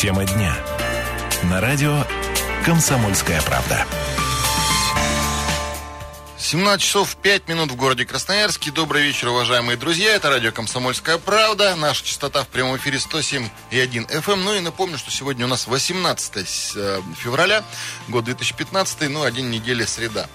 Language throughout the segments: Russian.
Тема дня. На радио «Комсомольская правда». 17 часов 5 минут в городе Красноярске. Добрый вечер, уважаемые друзья. Это радио «Комсомольская правда». Наша частота в прямом эфире 107 и 1 FM. Ну и напомню, что сегодня у нас 18 э, февраля, год 2015, ну, один недели среда.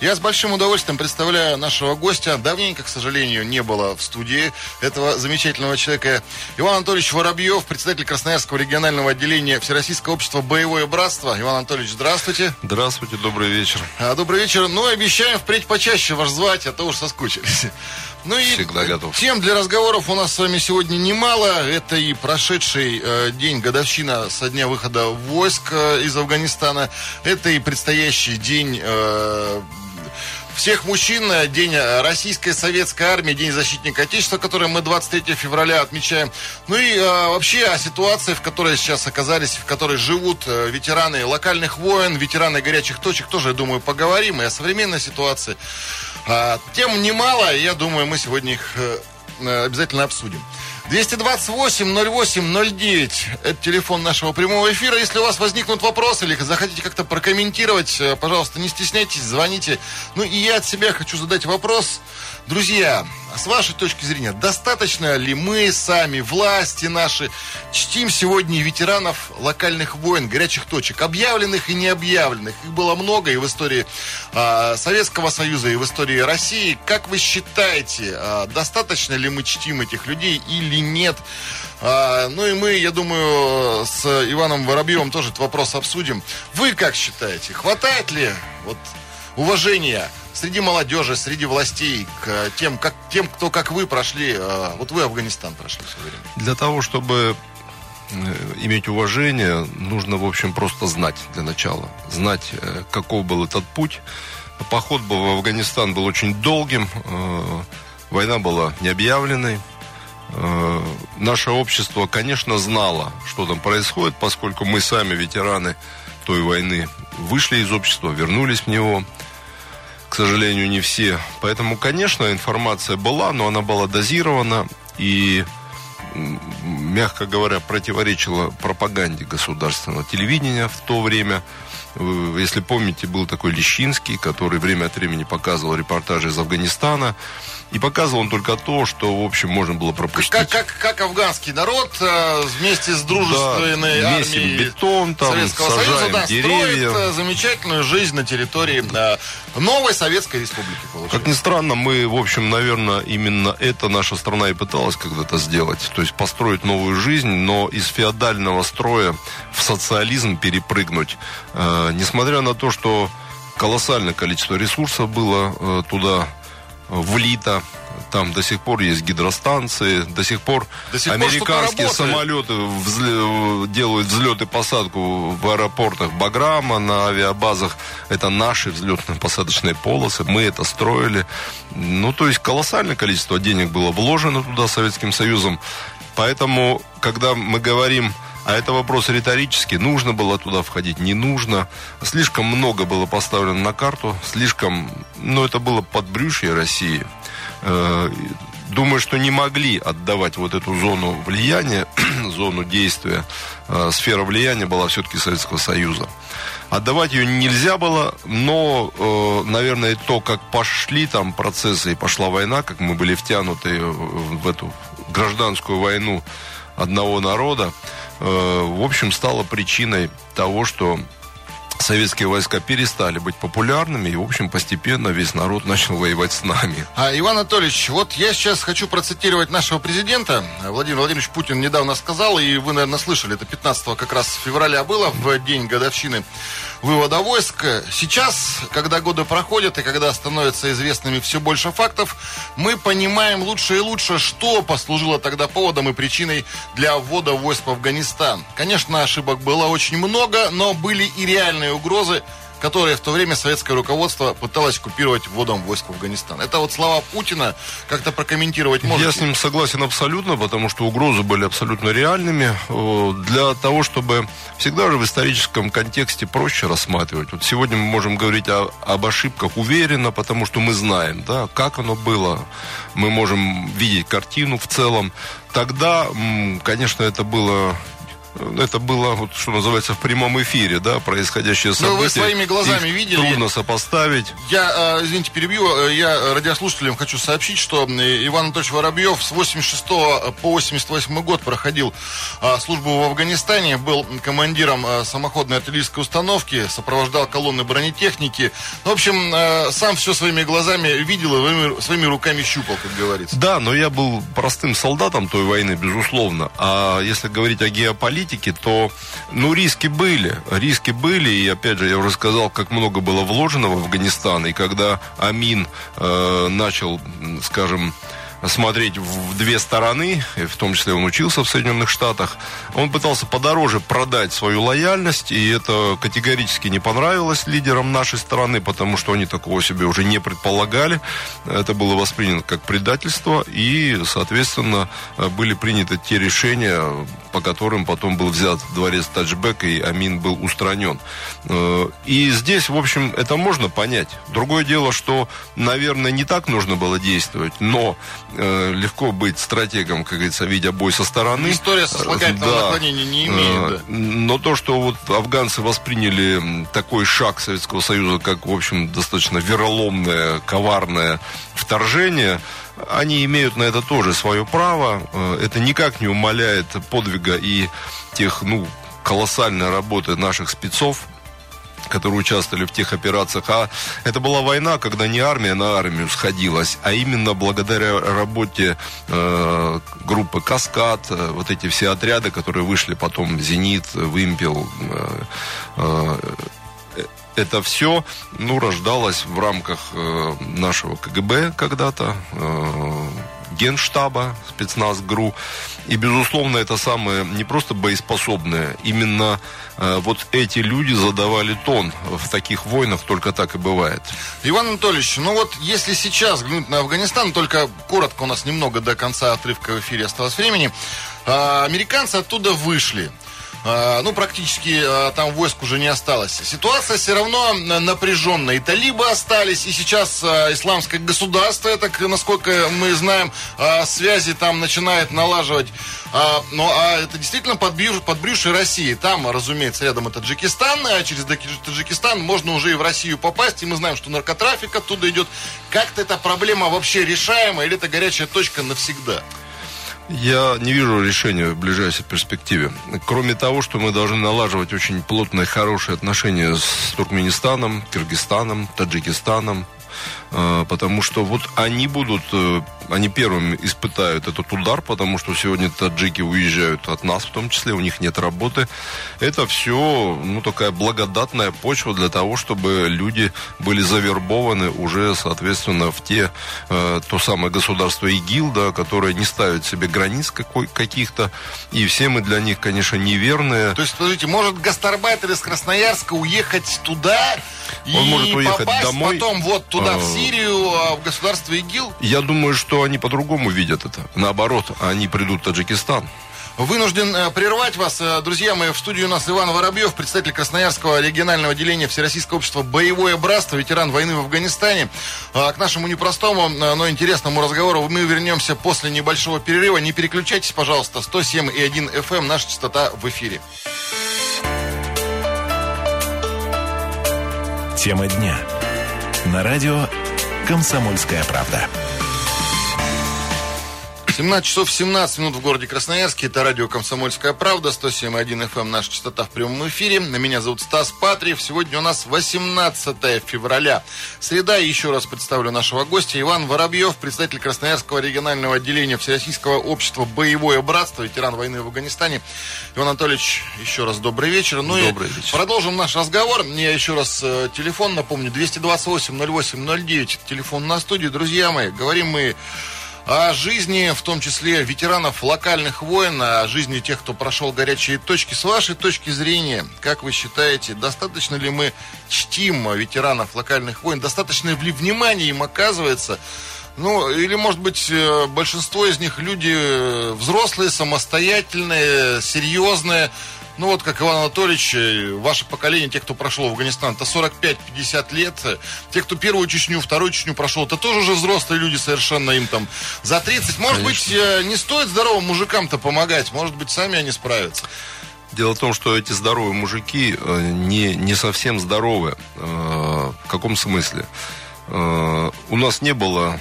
Я с большим удовольствием представляю нашего гостя. Давненько, к сожалению, не было в студии этого замечательного человека. Иван Анатольевич Воробьев, председатель Красноярского регионального отделения Всероссийского общества «Боевое братство». Иван Анатольевич, здравствуйте. Здравствуйте, добрый вечер. А, добрый вечер. Ну, обещаем впредь почаще вас звать, а то уж соскучились. Ну и Всегда готов. тем для разговоров у нас с вами сегодня немало. Это и прошедший э, день, годовщина со дня выхода войск э, из Афганистана. Это и предстоящий день э, всех мужчин, День Российской Советской Армии, День Защитника Отечества, который мы 23 февраля отмечаем. Ну и э, вообще о ситуации, в которой сейчас оказались, в которой живут э, ветераны локальных войн, ветераны горячих точек, тоже, я думаю, поговорим и о современной ситуации. А, тем немало, я думаю, мы сегодня их э, э, обязательно обсудим. 228-08-09 Это телефон нашего прямого эфира. Если у вас возникнут вопросы или захотите как-то прокомментировать, э, пожалуйста, не стесняйтесь, звоните. Ну и я от себя хочу задать вопрос. Друзья, с вашей точки зрения, достаточно ли мы сами, власти наши, чтим сегодня ветеранов локальных войн, горячих точек, объявленных и необъявленных? Их было много и в истории э, Советского Союза, и в истории России. Как вы считаете, э, достаточно ли мы чтим этих людей или нет? А, ну и мы, я думаю, с Иваном Воробьевым тоже этот вопрос обсудим. Вы как считаете, хватает ли вот уважения среди молодежи, среди властей к тем, как, тем кто, как вы, прошли, а, вот вы Афганистан прошли в время? Для того, чтобы э, иметь уважение, нужно, в общем, просто знать для начала. Знать, э, каков был этот путь. Поход был в Афганистан был очень долгим. э, Война была необъявленной. Э, Наше общество, конечно, знало, что там происходит, поскольку мы сами, ветераны той войны, вышли из общества, вернулись в него. К сожалению, не все. Поэтому, конечно, информация была, но она была дозирована и, мягко говоря, противоречила пропаганде государственного телевидения в то время. Вы, Если помните, был такой Лещинский, который время от времени показывал репортажи из Афганистана. И показывал он только то, что, в общем, можно было пропустить. Как, как, как афганский народ э, вместе с дружественной Да, армией бетон, там, Советского Союза да, деревья. строит э, замечательную жизнь на территории э, новой Советской Республики. Получается. Как ни странно, мы, в общем, наверное, именно это наша страна и пыталась когда-то сделать. То есть построить новую жизнь, но из феодального строя в социализм перепрыгнуть. Несмотря на то, что колоссальное количество ресурсов было э, туда влито. Там до сих пор есть гидростанции, до сих пор До сих пор американские работает. самолеты взле- делают взлет и посадку в аэропортах Баграма, на авиабазах. Это наши взлетно-посадочные полосы. Мы это строили. Ну, то есть колоссальное количество денег было вложено туда Советским Союзом. Поэтому, когда мы говорим а это вопрос риторический. Нужно было туда входить, не нужно. Слишком много было поставлено на карту. Слишком... Ну, это было подбрюшье России. Э, Думаю, что не могли отдавать вот эту зону влияния, зону действия. Э, Сфера влияния была все-таки Советского Союза. Отдавать ее нельзя было, но, э, наверное, то, как пошли там процессы и пошла война, как мы были втянуты в эту гражданскую войну одного народа, в общем, стало причиной того, что советские войска перестали быть популярными, и, в общем, постепенно весь народ начал воевать с нами. А, Иван Анатольевич, вот я сейчас хочу процитировать нашего президента. Владимир Владимирович Путин недавно сказал, и вы, наверное, слышали, это 15 как раз февраля было, в день годовщины вывода войск. Сейчас, когда годы проходят и когда становится известными все больше фактов, мы понимаем лучше и лучше, что послужило тогда поводом и причиной для ввода войск в Афганистан. Конечно, ошибок было очень много, но были и реальные угрозы, которые в то время советское руководство пыталось купировать вводом войск в Афганистан. Это вот слова Путина, как-то прокомментировать можете? Я с ним согласен абсолютно, потому что угрозы были абсолютно реальными. Э, Для того, чтобы всегда же в историческом контексте проще рассматривать. Вот сегодня мы можем говорить о- об ошибках уверенно, потому что мы знаем, да, как оно было. Мы можем видеть картину в целом. Тогда, конечно, это было это было, вот, что называется, в прямом эфире, да, происходящее событие. Ну, вы своими глазами Их видели. Трудно сопоставить. Я, э, извините, перебью, я радиослушателям хочу сообщить, что Иван Анатольевич Воробьев с 86 по 88 год проходил э, службу в Афганистане, был командиром э, самоходной артиллерийской установки, сопровождал колонны бронетехники. Ну, в общем, сам все своими глазами видел и своими руками щупал, как говорится. Да, но я был простым солдатом той войны, безусловно. А если говорить о геополитике, то, ну, риски были. Риски были, и, опять же, я уже сказал, как много было вложено в Афганистан. И когда Амин э, начал, скажем, смотреть в две стороны, в том числе он учился в Соединенных Штатах, он пытался подороже продать свою лояльность, и это категорически не понравилось лидерам нашей страны, потому что они такого себе уже не предполагали. Это было воспринято как предательство, и, соответственно, были приняты те решения, по которым потом был взят дворец Таджбек, и Амин был устранен. И здесь, в общем, это можно понять. Другое дело, что, наверное, не так нужно было действовать, но э, легко быть стратегом, как говорится, видя бой со стороны. История сослагательного Да. наклонения не имеет. да. Но то, что вот афганцы восприняли такой шаг Советского Союза, как, в общем, достаточно вероломное, коварное вторжение, они имеют на это тоже свое право. Э, Это никак не умаляет подвига и тех, ну, колоссальной работы наших спецов, которые участвовали в тех операциях. А это была война, когда не армия на армию сходилась, а именно благодаря работе э, группы «Каскад», э, вот эти все отряды, которые вышли потом «Зенит», «Вымпел», э, э, это все, ну, рождалось в рамках э, нашего КГБ когда-то, э, Генштаба, спецназ ГРУ. И, безусловно, это самое не просто боеспособное, именно э, вот эти люди задавали тон в таких войнах, только так и бывает. Иван Анатольевич, ну вот если сейчас взглянуть на Афганистан, только коротко у нас немного до конца отрывка в эфире осталось времени, а, американцы оттуда вышли. А, Ну, практически а, там войск уже не осталось. Ситуация все равно на- напряженная. И талибы остались, и сейчас а, исламское государство, это, к- насколько мы знаем, а, связи там начинает налаживать. А, Ну, а это действительно подбрюш- подбрюшье России. Там, разумеется, рядом и Таджикистан, а через Таджикистан можно уже и в Россию попасть, и мы знаем, что наркотрафик оттуда идет. Как-то эта проблема вообще решаема, или это горячая точка навсегда? Я не вижу решения в ближайшей перспективе. Кроме того, что мы должны налаживать очень плотные, хорошие отношения с Туркменистаном, Кыргызстаном, Таджикистаном, потому что вот они будут, э, они первыми испытают этот удар, потому что сегодня таджики уезжают от нас, в том числе, у них нет работы. Это все, ну, такая благодатная почва для того, чтобы люди были завербованы уже, соответственно, в те, э, то самое государство ИГИЛ, да, которое не ставит себе границ какой, каких-то, и все мы для них, конечно, неверные. То есть, подождите, может гастарбайтер из Красноярска уехать туда и Он может уехать попасть домой. потом вот туда, в А, Сирию, а, в государство ИГИЛ? Я думаю, что они по-другому видят это. Наоборот, они придут в Таджикистан. Вынужден э, прервать вас. Э, Друзья мои, в студии у нас Иван Воробьев, представитель Красноярского регионального отделения Всероссийского общества «Боевое братство», ветеран войны в Афганистане. А, К нашему непростому, э, но интересному разговору мы вернемся после небольшого перерыва. Не переключайтесь, пожалуйста. 107,1 FM, наша частота в эфире. Тема дня. На радио «Комсомольская правда». 17 часов 17 минут в городе Красноярске. Это радио «Комсомольская правда», 107.1 FM, наша частота в прямом эфире. На меня зовут Стас Патриев. Сегодня у нас 18 февраля. Среда. Еще раз представлю нашего гостя. Иван Воробьев, председатель Красноярского регионального отделения Всероссийского общества «Боевое братство», ветеран войны в Афганистане. Иван Анатольевич, еще раз добрый вечер. Ну Добрый и вечер. продолжим наш разговор. Я еще раз э, телефон напомню. 228-08-09. Телефон на студию. Друзья мои, говорим мы о жизни, в том числе ветеранов локальных войн, о жизни тех, кто прошел горячие точки. С вашей точки зрения, как вы считаете, достаточно ли мы чтим ветеранов локальных войн? Достаточно ли внимания им оказывается? Ну, или, может быть, э, большинство из них люди э, взрослые, самостоятельные, серьезные. Ну, вот как Иван Анатольевич, э, ваше поколение, те, кто прошел Афганистан, это 45-50 лет. Те, кто первую Чечню, вторую Чечню прошел, это тоже уже взрослые люди совершенно им там за 30. Может быть, э, не стоит здоровым мужикам-то помогать, может быть, сами они справятся. Дело в том, что эти здоровые мужики э, не, не совсем здоровы. В каком смысле? У нас не было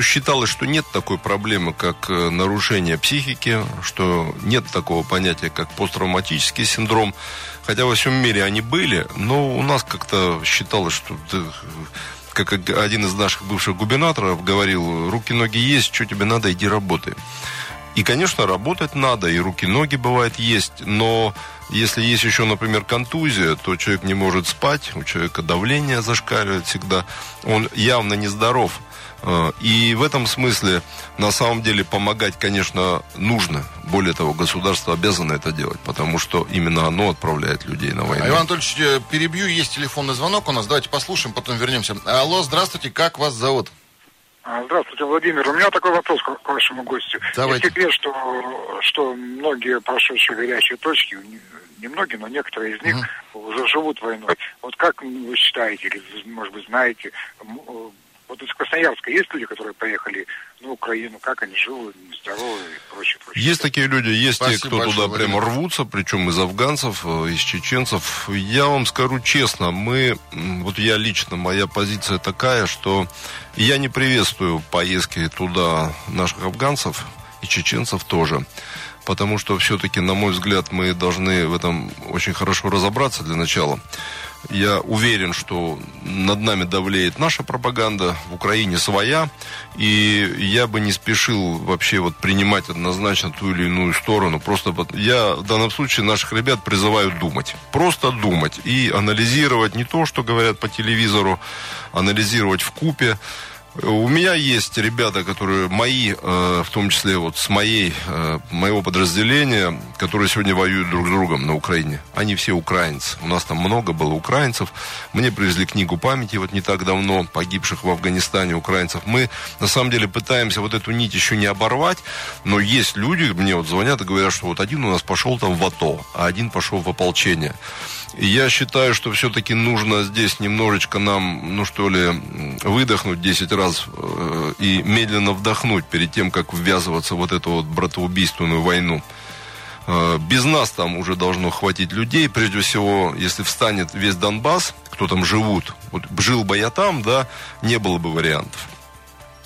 считалось, что нет такой проблемы, как нарушение психики, что нет такого понятия, как посттравматический синдром. Хотя во всем мире они были, но у нас как-то считалось, что как один из наших бывших губернаторов говорил, руки-ноги есть, что тебе надо, иди работай. И, конечно, работать надо, и руки-ноги бывает есть, но если есть еще, например, контузия, то человек не может спать, у человека давление зашкаливает всегда, он явно нездоров. Э, и в этом смысле, на самом деле, помогать, конечно, нужно. Более того, государство обязано это делать, потому что именно оно отправляет людей на войну. Иван Анатольевич, э, перебью, есть телефонный звонок у нас. Давайте послушаем, потом вернемся. Алло, здравствуйте, как вас зовут? А, здравствуйте, Владимир. У меня такой вопрос к вашему гостю. Давайте. Не секрет, что, что многие прошедшие горячие точки, не многие, но некоторые из них угу. уже живут войной. Вот как вы считаете, или, может быть, знаете, вот из Красноярска есть люди, которые поехали на Украину, как они живут, здоровы и прочее, прочее. Есть такие люди, есть Спасибо те, кто большое, туда Владимир. прямо рвутся, причем из афганцев, э, из чеченцев. Я вам скажу честно, мы, вот я лично, моя позиция такая, что я не приветствую поездки туда наших афганцев и чеченцев тоже потому что все-таки, на мой взгляд, мы должны в этом очень хорошо разобраться для начала. Я уверен, что над нами давлеет наша пропаганда, в Украине своя, и я бы не спешил вообще вот принимать однозначно ту или иную сторону. Просто я в данном случае наших ребят призываю думать. Просто думать и анализировать не то, что говорят по телевизору, анализировать в купе. У меня есть ребята, которые мои, э, в том числе вот с моей, э, моего подразделения, которые сегодня воюют друг с другом на Украине. Они все украинцы. У нас там много было украинцев. Мне привезли книгу памяти вот не так давно погибших в Афганистане украинцев. Мы на самом деле пытаемся вот эту нить еще не оборвать, но есть люди, мне вот звонят и говорят, что вот один у нас пошел там в АТО, а один пошел в ополчение. Я считаю, что все-таки нужно здесь немножечко нам, ну что ли, выдохнуть 10 раз э, и медленно вдохнуть перед тем, как ввязываться в вот эту вот братоубийственную войну. Э, без нас там уже должно хватить людей. Прежде всего, если встанет весь Донбасс, кто там живут, вот жил бы я там, да, не было бы вариантов.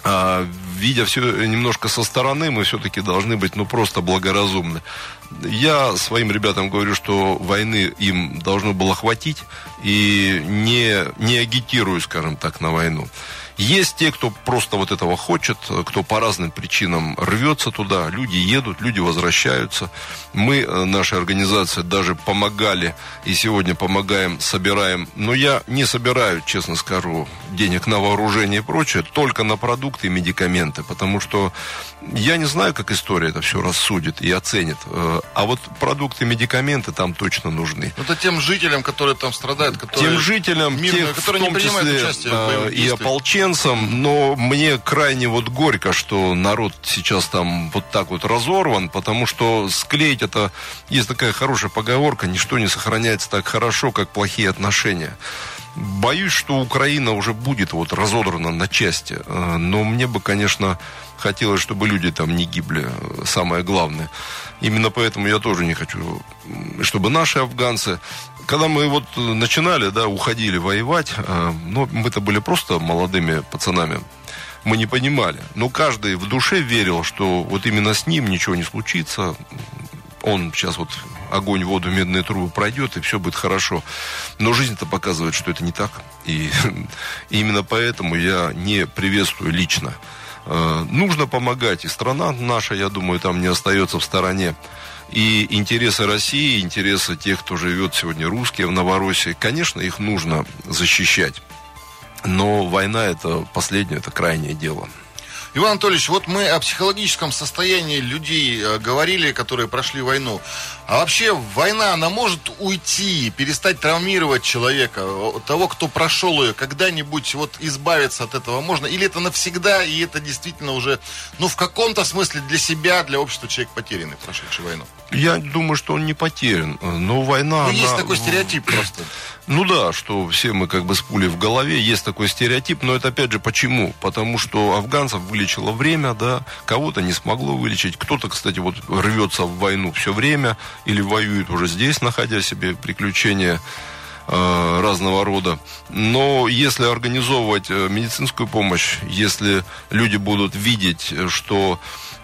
А, видя все немножко со стороны, мы все-таки должны быть, ну, просто благоразумны. Я своим ребятам говорю, что войны им должно было хватить, и не, не агитирую, скажем так, на войну. Есть те, кто просто вот этого хочет, кто по разным причинам рвется туда. Люди едут, люди возвращаются. Мы, э, наша организация, даже помогали и сегодня помогаем, собираем. Но я не собираю, честно скажу, денег на вооружение и прочее, только на продукты и медикаменты. Потому что я не знаю, как история это все рассудит и оценит. Э, а вот продукты, медикаменты там точно нужны. Это тем жителям, которые там страдают, которые... Тем жителям, мирные, тех, которые в том не принимают числе, участие в и ополченцев, ополченцам, но мне крайне вот горько, что народ сейчас там вот так вот разорван, потому что склеить это, есть такая хорошая поговорка, ничто не сохраняется так хорошо, как плохие отношения. Боюсь, что Украина уже будет вот разодрана на части, э, но мне бы, конечно, хотелось, чтобы люди там не гибли, самое главное. Именно поэтому я тоже не хочу, чтобы наши афганцы когда мы вот начинали, да, уходили воевать, э, ну, мы-то были просто молодыми пацанами, мы не понимали. Но каждый в душе верил, что вот именно с ним ничего не случится. Он сейчас вот огонь, воду, медные трубы пройдет, и все будет хорошо. Но жизнь-то показывает, что это не так. И, и именно поэтому я не приветствую лично. Э, нужно помогать, и страна наша, я думаю, там не остается в стороне. И интересы России, интересы тех, кто живет сегодня русские в Новороссии, конечно, их нужно защищать. Но война это последнее, это крайнее дело. Иван Анатольевич, вот мы о психологическом состоянии людей э, говорили, которые прошли войну. А вообще война, она может уйти, перестать травмировать человека, того, кто прошел ее, когда-нибудь вот избавиться от этого можно? Или это навсегда, и это действительно уже, ну, в каком-то смысле для себя, для общества человек потерянный, прошедший войну? Я думаю, что он не потерян. Но война... Ну, она... есть такой стереотип просто. Ну да, что все мы как бы с пулей в голове. Есть такой стереотип, но это опять же почему? Потому что афганцев вылечило время, да, кого-то не смогло вылечить. Кто-то, кстати, вот рвется в войну все время или воюет уже здесь, находя себе приключения э, разного рода. Но если организовывать э, медицинскую помощь, если люди будут видеть, что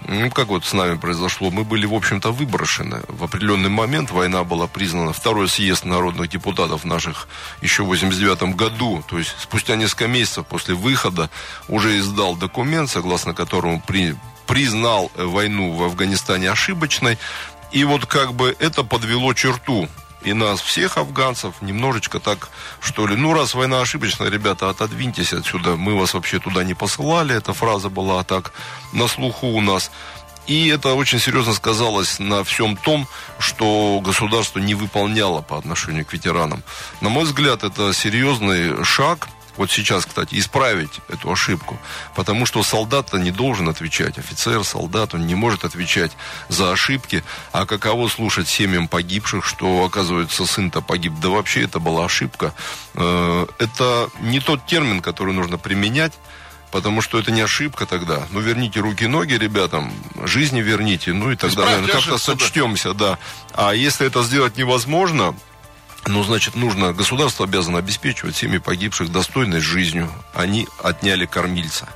ну, как вот с нами произошло, мы были, в общем-то, выброшены. В определенный момент война была признана, второй съезд народных депутатов наших еще в 89 году, то есть спустя несколько месяцев после выхода уже издал документ, согласно которому при, признал войну в Афганистане ошибочной. И вот как бы это подвело черту и нас всех афганцев немножечко так, что ли, ну, раз война ошибочная, ребята, отодвиньтесь отсюда, мы вас вообще туда не посылали, эта фраза была так на слуху у нас. И это очень серьезно сказалось на всем том, что государство не выполняло по отношению к ветеранам. На мой взгляд, это серьезный шаг – вот сейчас, кстати, исправить эту ошибку. Потому что солдат-то не должен отвечать. Офицер, солдат, он не может отвечать за ошибки. А каково слушать семьям погибших, что, оказывается, сын-то погиб. Да вообще это была ошибка. Э, это не тот термин, который нужно применять. Потому что это не ошибка тогда. Ну, верните руки и ноги ребятам, жизни верните, ну и тогда, наверное, как-то сочтемся, да. А если это сделать невозможно, ну, значит, нужно, государство обязано обеспечивать семьи погибших достойной жизнью. Они отняли кормильца.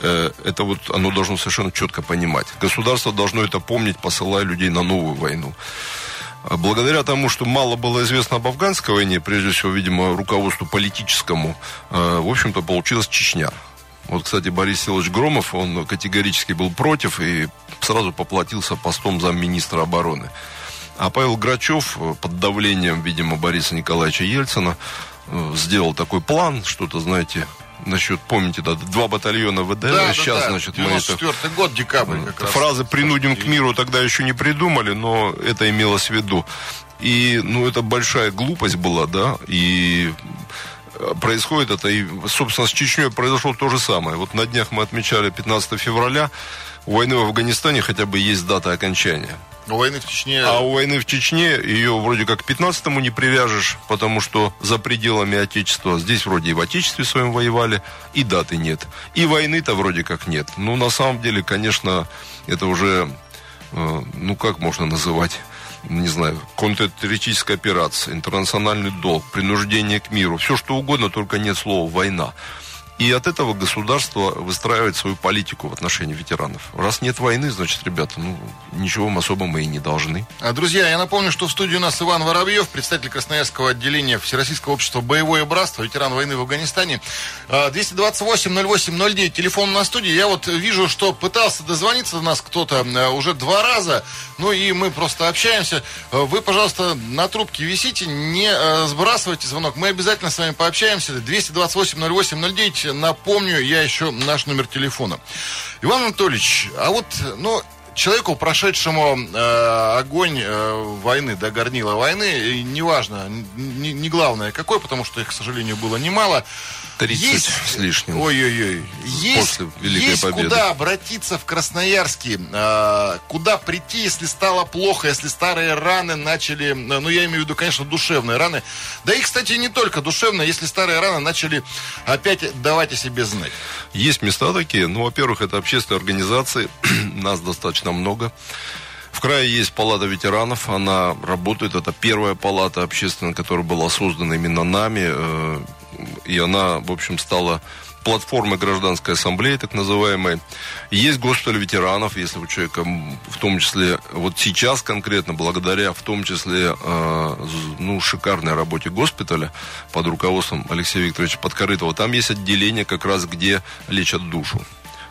Э, это вот оно должно совершенно четко понимать. Государство должно это помнить, посылая людей на новую войну. А благодаря тому, что мало было известно об афганской войне, прежде всего, видимо, руководству политическому, э, в общем-то, получилась Чечня. Вот, кстати, Борис Силович Громов, он категорически был против и сразу поплатился постом замминистра обороны. А Павел Грачев э, под давлением, видимо, Бориса Николаевича Ельцина э, сделал такой план, что-то, знаете, насчет, помните, да, два батальона ВДВ, да, сейчас, да, да. значит, мы это... год, декабрь как раз. Фразы «принудим к миру» тогда еще не придумали, но это имелось в виду. И, ну, это большая глупость была, да, и э, происходит это, и, собственно, с Чечней произошло то же самое. Вот на днях мы отмечали 15 февраля, у войны в Афганистане хотя бы есть дата окончания. У войны в Чечне... А у войны в Чечне ее вроде как к 15-му не привяжешь, потому что за пределами Отечества. Здесь вроде и в Отечестве своем воевали, и даты нет. И войны-то вроде как нет. Ну, на самом деле, конечно, это уже, э, ну, как можно называть не знаю, контртеррористическая операция, интернациональный долг, принуждение к миру, все что угодно, только нет слова «война». И от этого государство выстраивает свою политику в отношении ветеранов. Раз нет войны, значит, ребята, ну, ничего мы особо мы и не должны. А, друзья, я напомню, что в студии у нас Иван Воробьев, представитель Красноярского отделения Всероссийского общества «Боевое братство», ветеран войны в Афганистане. 228-08-09, телефон на студии. Я вот вижу, что пытался дозвониться до нас кто-то а, уже два раза, ну и мы просто общаемся. А, вы, пожалуйста, на трубке висите, не а, сбрасывайте звонок. Мы обязательно с вами пообщаемся. 228-08-09, напомню я еще наш номер телефона. Иван Анатольевич, а вот, ну, человеку, прошедшему э, огонь э, войны, да, горнила войны, неважно, не, не главное какой, потому что их, к сожалению, было немало. 30 есть, с лишним. Ой-ой-ой. Есть, после Великой есть Победы. куда обратиться в Красноярске, э, куда прийти, если стало плохо, если старые раны начали, ну, я имею в виду, конечно, душевные раны. Да и, кстати, не только душевные, если старые раны начали опять давать о себе знать. Есть места такие. Ну, во-первых, это общественные организации. Нас достаточно много. В крае есть палата ветеранов, она работает, это первая палата общественная, которая была создана именно нами, э, и она, в общем, стала платформой гражданской ассамблеи, так называемой. Есть госпиталь ветеранов, если у человека, в том числе, вот сейчас конкретно, благодаря в том числе, э, ну, шикарной работе госпиталя под руководством Алексея Викторовича Подкорытова, там есть отделение как раз, где лечат душу.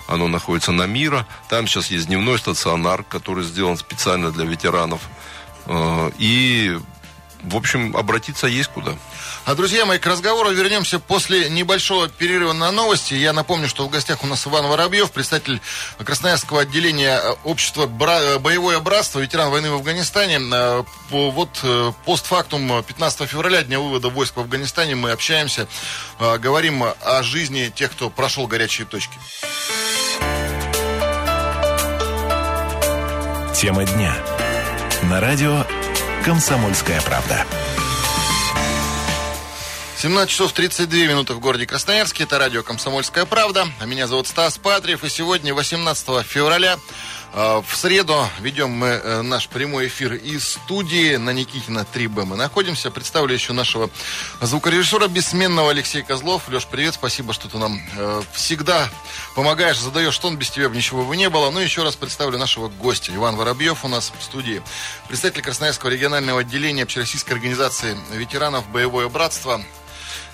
Оно находится на Мира. Там сейчас есть дневной стационар, который сделан специально для ветеранов. Э, и, в общем, обратиться есть куда. А, друзья мои, к разговору вернемся после небольшого перерыва на новости. Я напомню, что в гостях у нас Иван Воробьев, представитель Красноярского отделения э, общества Бра... «Боевое братство», ветеран войны в Афганистане. Э, вот э, постфактум 15 февраля, дня вывода войск в Афганистане, мы общаемся, говорим о жизни тех, кто прошел горячие точки. Тема дня. На радио «Комсомольская правда». 17 часов 32 минуты в городе Красноярске. Это радио «Комсомольская правда». А меня зовут Стас Патриев. И сегодня, 18 февраля, э, в среду ведем мы э, наш прямой эфир из студии на Никитина 3Б. Мы находимся. Представлю еще нашего звукорежиссера бессменного Алексея Козлов. Леш, привет, спасибо, что ты нам э, всегда помогаешь, задаешь тон, без тебя бы ничего бы не было. Ну, еще раз представлю нашего гостя. Иван Воробьев у нас в студии. Представитель Красноярского регионального отделения Общероссийской организации ветеранов «Боевое братство».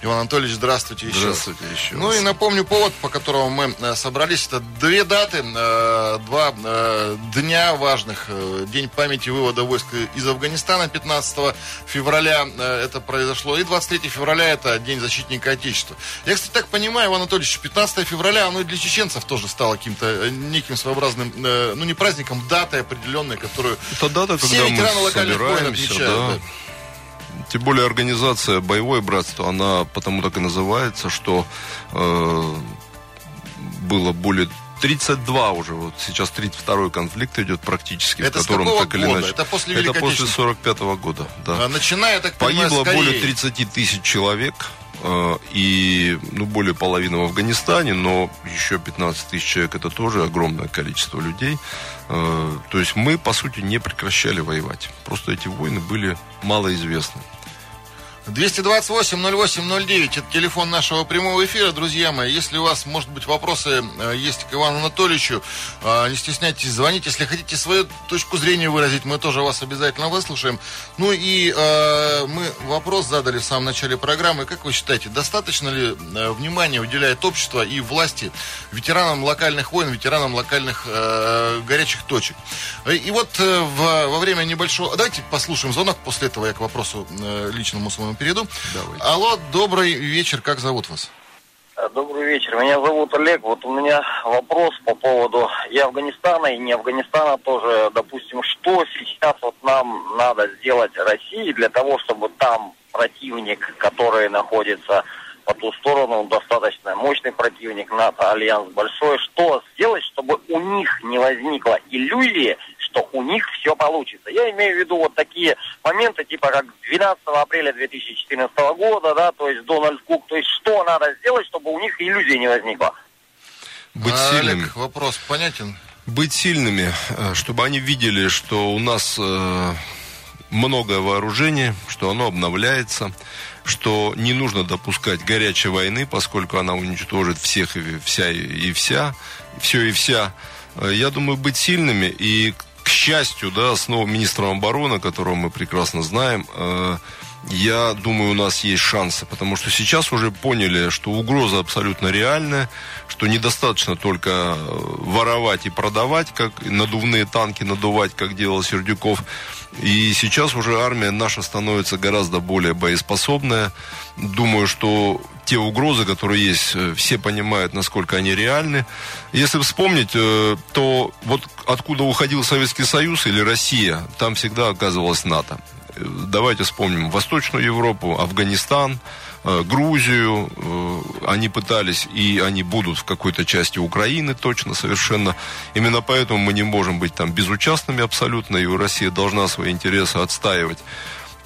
Иван Анатольевич, здравствуйте еще. Здравствуйте еще. Ну и напомню повод, по которому мы э, собрались. Это две даты, э, два э, дня важных. День памяти вывода войск из Афганистана 15 февраля это произошло. И 23 февраля это День защитника Отечества. Я, кстати, так понимаю, Иван Анатольевич, 15 февраля оно и для чеченцев тоже стало каким-то неким своеобразным, ну не праздником, датой определенной, которую это дата, все когда ветераны локальных войн отмечают. Да. Тем более организация «Боевое братство», она потому так и называется, что э, было более 32 уже, вот сейчас 32-й конфликт идет практически, это в котором так или года? иначе. Это после Это после 45-го года, да. А, начиная, так Погибло понимаю, скорее. более 30 тысяч человек, э, и ну, более половины в Афганистане, но еще 15 тысяч человек это тоже огромное количество людей. Э, то есть мы, по сути, не прекращали воевать. Просто эти войны были малоизвестны. 228-08-09, это телефон нашего прямого эфира, друзья мои. Если у вас, может быть, вопросы э, есть к Ивану Анатольевичу, э, не стесняйтесь, звоните. Если хотите свою точку зрения выразить, мы тоже вас обязательно выслушаем. Ну и э, мы вопрос задали в самом начале программы. Как вы считаете, достаточно ли внимания уделяет общество и власти ветеранам локальных войн, ветеранам локальных горячих точек? И вот во время небольшого... Давайте послушаем звонок, после этого я к вопросу э, личному своему перейду. Давайте. Алло, добрый вечер, как зовут вас? Э, Добрый вечер. Меня зовут Олег. Вот у меня вопрос по поводу и Афганистана, и не Афганистана тоже. Допустим, что сейчас вот нам надо сделать России для того, чтобы там противник, который находится по ту сторону, достаточно мощный противник, НАТО, альянс большой, что сделать, чтобы у них не возникло иллюзии, что у них все получится. Я имею в виду вот такие моменты, типа как 12 апреля 2014 года, да, то есть Дональд Кук, то есть что надо сделать, чтобы у них иллюзии не возникло. Быть А, сильными. Олег, вопрос понятен? быть сильными, э, чтобы они видели, что у нас э, многое вооружение, что оно обновляется, что не нужно допускать горячей войны, поскольку она уничтожит всех и вся и вся, все и вся. Э, Я думаю, быть сильными и счастью, да, с новым министром обороны, которого мы прекрасно знаем, э, я думаю, у нас есть шансы, потому что сейчас уже поняли, что угроза абсолютно реальная, что недостаточно только э, воровать и продавать, как надувные танки надувать, как делал Сердюков. И сейчас уже армия наша становится гораздо более боеспособная. Думаю, что те угрозы, которые есть, э, все понимают, насколько они реальны. Если вспомнить, э, то вот откуда уходил Советский Союз или Россия, там всегда оказывалась НАТО. Э, Давайте вспомним Восточную Европу, Афганистан, Грузию. Они пытались, и они будут в какой-то части Украины точно, совершенно. Именно поэтому мы не можем быть там безучастными абсолютно, и Россия должна свои интересы отстаивать.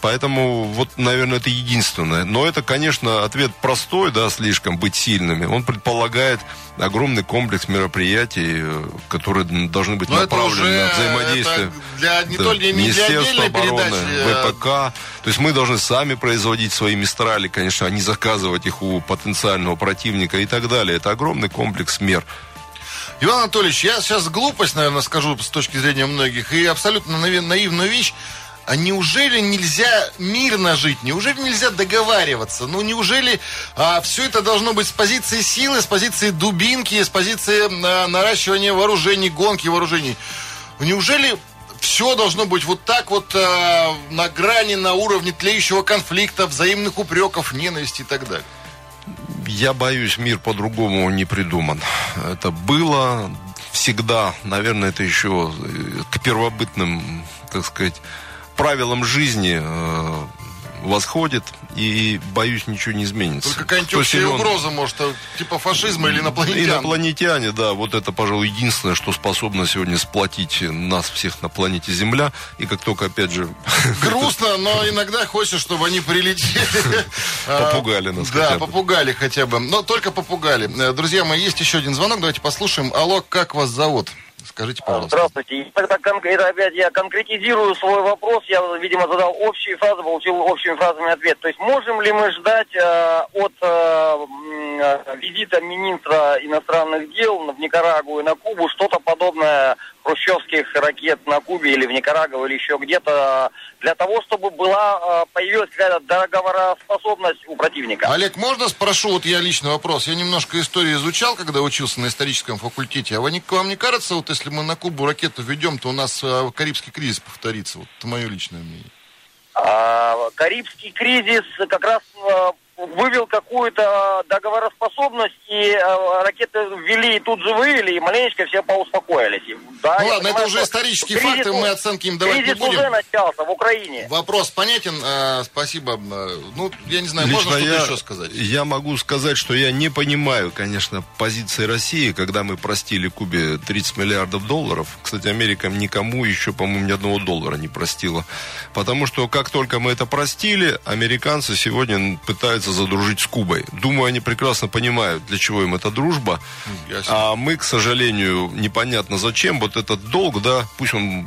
Поэтому, вот, наверное, это единственное. Но это, конечно, ответ простой, да, слишком быть сильными. Он предполагает огромный комплекс мероприятий, э, которые должны быть Но направлены уже, на взаимодействие. для- не Да, только- не Министерства обороны, передачи, а- ВПК. То есть мы должны сами производить свои мистрали, конечно, а не заказывать их у потенциального противника и так далее. Это огромный комплекс мер. Иван Анатольевич, я сейчас глупость, наверное, скажу с точки зрения многих, и абсолютно наивную вещь. А неужели нельзя мирно жить? Неужели нельзя договариваться? Ну, неужели все это должно быть с позиции силы, с позиции дубинки, с позиции а, наращивания вооружений, гонки вооружений? Неужели все должно быть вот так вот а, на грани, на уровне тлеющего конфликта, взаимных упреков, ненависти и так далее? Я боюсь, мир по-другому не придуман. Это было всегда, наверное, это еще э, к первобытным, так сказать, правилам жизни э, восходит, и, боюсь, ничего не изменится. Только какая-нибудь силен... угроза, может, э, типа фашизма или инопланетян. Инопланетяне, да, вот это, пожалуй, единственное, что способно сегодня сплотить нас всех на планете Земля. И как только, опять же... Грустно, но иногда хочется, чтобы они прилетели. Попугали нас Да, попугали хотя бы. Но только попугали. Э, друзья мои, есть еще один звонок, давайте послушаем. Алло, как вас зовут? Скажите, пожалуйста. Здравствуйте. Тогда это опять я конкретизирую свой вопрос. Я, видимо, задал общие фразы, получил общими фразами ответ. То есть можем ли мы ждать э, от э, визита министра иностранных дел в Никарагуа и на Кубу что-то подобное хрущевских ракет на Кубе или в Никарагуа или еще где-то для того, чтобы была э, появилась какая-то договороспособность у противника. Олег, можно спрошу, вот я личный вопрос. Я немножко историю изучал, когда учился на историческом факультете. А вам не кажется, вот если мы на Кубу ракету ведем, то у нас э, Карибский кризис повторится? Вот это мое личное мнение. А, Карибский кризис как раз э, вывел какую-то договороспособность, и э, ракеты ввели, и тут же вывели, и маленечко все поуспокоились. Да, ну ладно, понимаю, это уже исторические кризис, факты, мы оценки им давать не будем. уже начался в Украине. Вопрос понятен, э, спасибо. Э, ну, я не знаю, Лично можно что-то еще сказать? Я могу сказать, что я не понимаю, конечно, позиции России, когда мы простили Кубе 30 миллиардов долларов. Кстати, Америка никому еще, по-моему, ни одного доллара не простила. Потому что как только мы это простили, американцы сегодня пытаются пытается задружить с Кубой. Думаю, они прекрасно понимают, для чего им эта дружба. А мы, к сожалению, непонятно зачем. Вот этот долг, да, пусть он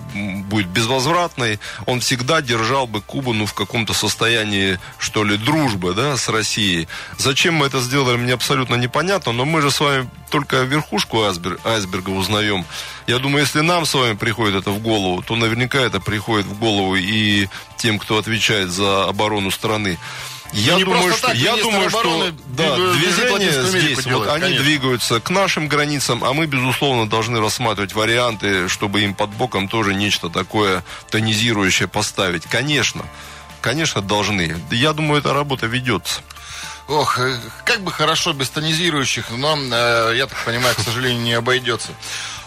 будет безвозвратный, он всегда держал бы Кубу, ну, в каком-то состоянии, что ли, дружбы, да, с Россией. Зачем мы это сделали, мне абсолютно непонятно, но мы же с вами только верхушку айсберга, айсберга узнаем. Я думаю, если нам с вами приходит это в голову, то наверняка это приходит в голову и тем, кто отвечает за оборону страны. Я думаю, что, я думаю, что да, движение здесь, делает, вот они конечно. двигаются к нашим границам, а мы, безусловно, должны рассматривать варианты, чтобы им под боком тоже нечто такое тонизирующее поставить. Конечно, конечно, должны. Я думаю, эта работа ведется. Ох, э, как бы хорошо без тонизирующих, но, э, я так понимаю, к сожалению, не обойдется.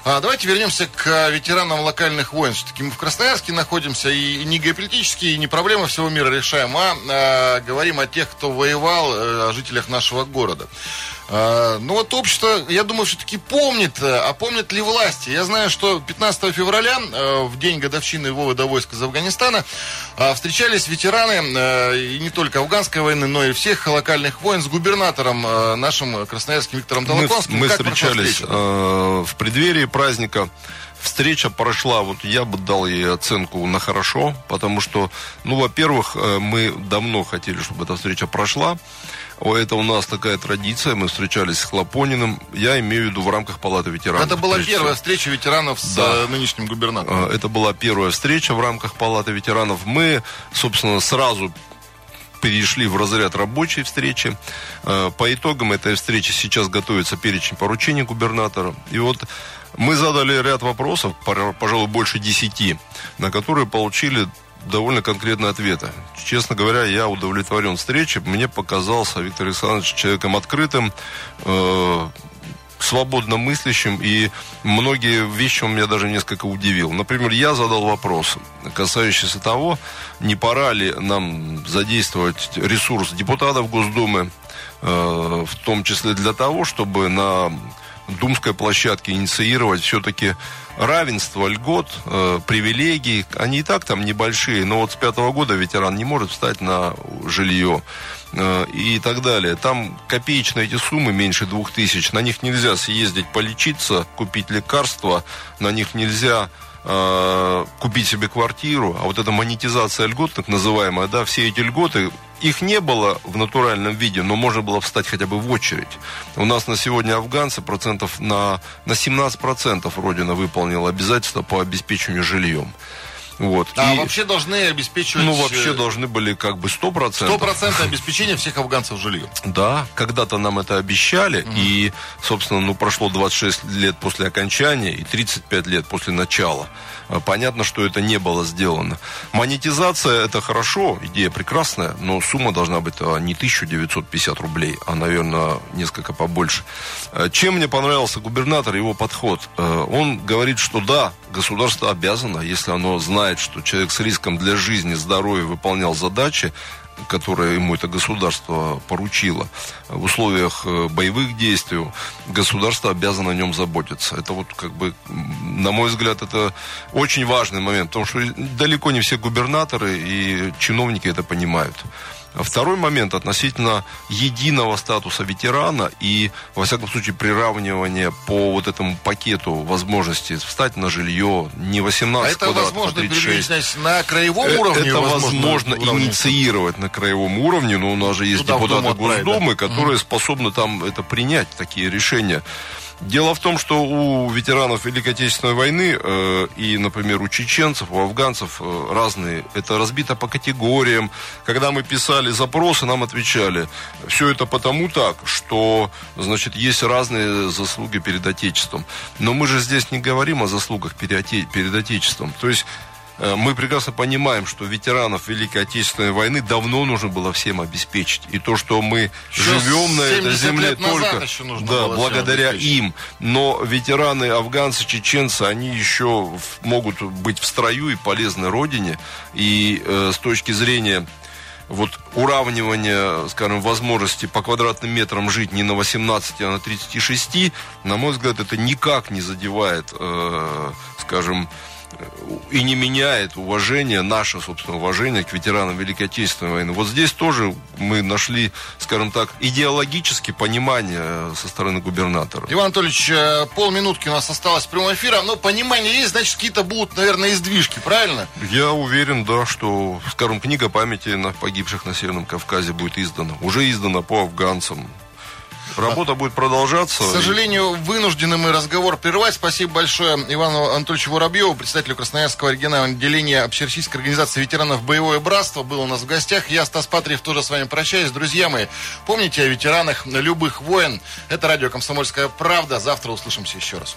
А, давайте вернемся к э, ветеранам локальных войн. Все-таки мы в Красноярске находимся и не геополитические, и не проблемы всего мира решаем, а, а говорим о тех, кто воевал, э, о жителях нашего города. А, ну вот общество, я думаю, все-таки помнит, э, а помнят ли власти? Я знаю, что 15 февраля, э, в день годовщины вывода войск из Афганистана, э, встречались ветераны, и не только афганской войны, но и всех локальных войн с губернатором нашим красноярским Виктором Толоконским. Мы, мы встречались в преддверии праздника встреча прошла, вот я бы дал ей оценку на хорошо, потому что, ну, во-первых, мы давно хотели, чтобы эта встреча прошла. Это у нас такая традиция. Мы встречались с Хлопониным. Я имею в виду в рамках Палаты ветеранов. Это была встреча. первая встреча ветеранов с да. Э, нынешним губернатором. Это была первая встреча в рамках Палаты ветеранов. Мы, собственно, сразу перешли в разряд рабочей встречи. Э, по итогам этой встречи сейчас готовится перечень поручений губернатора. И вот мы задали ряд вопросов, пожалуй, больше десяти, на которые получили довольно конкретные ответы. Честно говоря, я удовлетворен встречей. Мне показался Виктор Александрович человеком открытым, э, свободно мыслящим, и многие вещи он меня даже несколько удивил. Например, я задал вопрос, касающийся того, не пора ли нам задействовать ресурс депутатов Госдумы, э, в том числе для того, чтобы на думской площадке инициировать все-таки равенство льгот, э, привилегий. Они и так там небольшие, но вот с пятого года ветеран не может встать на жилье э, и так далее. Там копеечные эти суммы, меньше двух тысяч. На них нельзя съездить полечиться, купить лекарства, на них нельзя э, купить себе квартиру, а вот эта монетизация льгот, так называемая, да, все эти льготы их не было в натуральном виде, но можно было встать хотя бы в очередь. У нас на сегодня афганцы процентов на, на 17% Родина выполнила обязательства по обеспечению жильем. Вот. А и, вообще должны обеспечивать... Ну, вообще должны были как бы 100%. 100% обеспечения всех афганцев жильем. Да, когда-то нам это обещали, угу. и, собственно, ну, прошло 26 лет после окончания и 35 лет после начала. А, понятно, что это не было сделано. Монетизация – это хорошо, идея прекрасная, но сумма должна быть а, не 1950 рублей, а, наверное, несколько побольше. А, чем мне понравился губернатор, его подход? Он говорит, что да, государство обязано, если оно знает, что человек с риском для жизни, здоровья выполнял задачи, которое ему это государство поручило, в условиях э, боевых действий государство обязано о нем заботиться. Это вот как бы, на мой взгляд, это очень важный момент, потому что далеко не все губернаторы и чиновники это понимают. Второй момент относительно единого статуса ветерана и, во всяком случае, приравнивания по вот этому пакету возможности встать на жилье не 18 а это квадратов, возможно а 36. значит, на краевом Э, уровне? Это возможно, уровне? инициировать на краевом уровне, но у нас же есть Туда, депутаты Госдумы, которые способны там это принять, такие решения. Дело в том, что у ветеранов Великой Отечественной войны э, и, например, у чеченцев, у афганцев э, разные. Это разбито по категориям. Когда мы писали запросы, нам отвечали, все это потому так, что, значит, есть разные заслуги перед Отечеством. Но мы же здесь не говорим о заслугах перед, Оте- перед Отечеством. То есть мы прекрасно понимаем, что ветеранов Великой Отечественной войны давно нужно было всем обеспечить. И то, что мы Еще живем на этой 70 земле только да, благодаря им. Но ветераны, афганцы, чеченцы, они еще могут быть в строю и полезны Родине. И э, с точки зрения вот уравнивания, скажем, возможности по квадратным метрам жить не на 18, а на 36, на мой взгляд, это никак не задевает, э, скажем, э, и не меняет уважение, наше, собственно, уважение к ветеранам Великой Отечественной войны. Вот здесь тоже мы нашли, скажем так, идеологически понимание со стороны губернатора. Иван Анатольевич, э, полминутки у нас осталось прямого эфира. Ну, понимание есть, значит, какие-то будут, наверное, издвижки, правильно? Я уверен, да, что, скажем, книга памяти на погибших на Северном Кавказе будет издана. Уже издана по афганцам. Работа будет продолжаться. К сожалению, вынуждены мы разговор прервать. Спасибо большое Ивану Анатольевичу Воробьеву, председателю Красноярского регионального отделения Общероссийской организации ветеранов «Боевое братство». Был у нас в гостях. Я, Стас Патриев, тоже с вами прощаюсь. Друзья мои, помните о ветеранах любых войн. Это радио «Комсомольская правда». Завтра услышимся еще раз.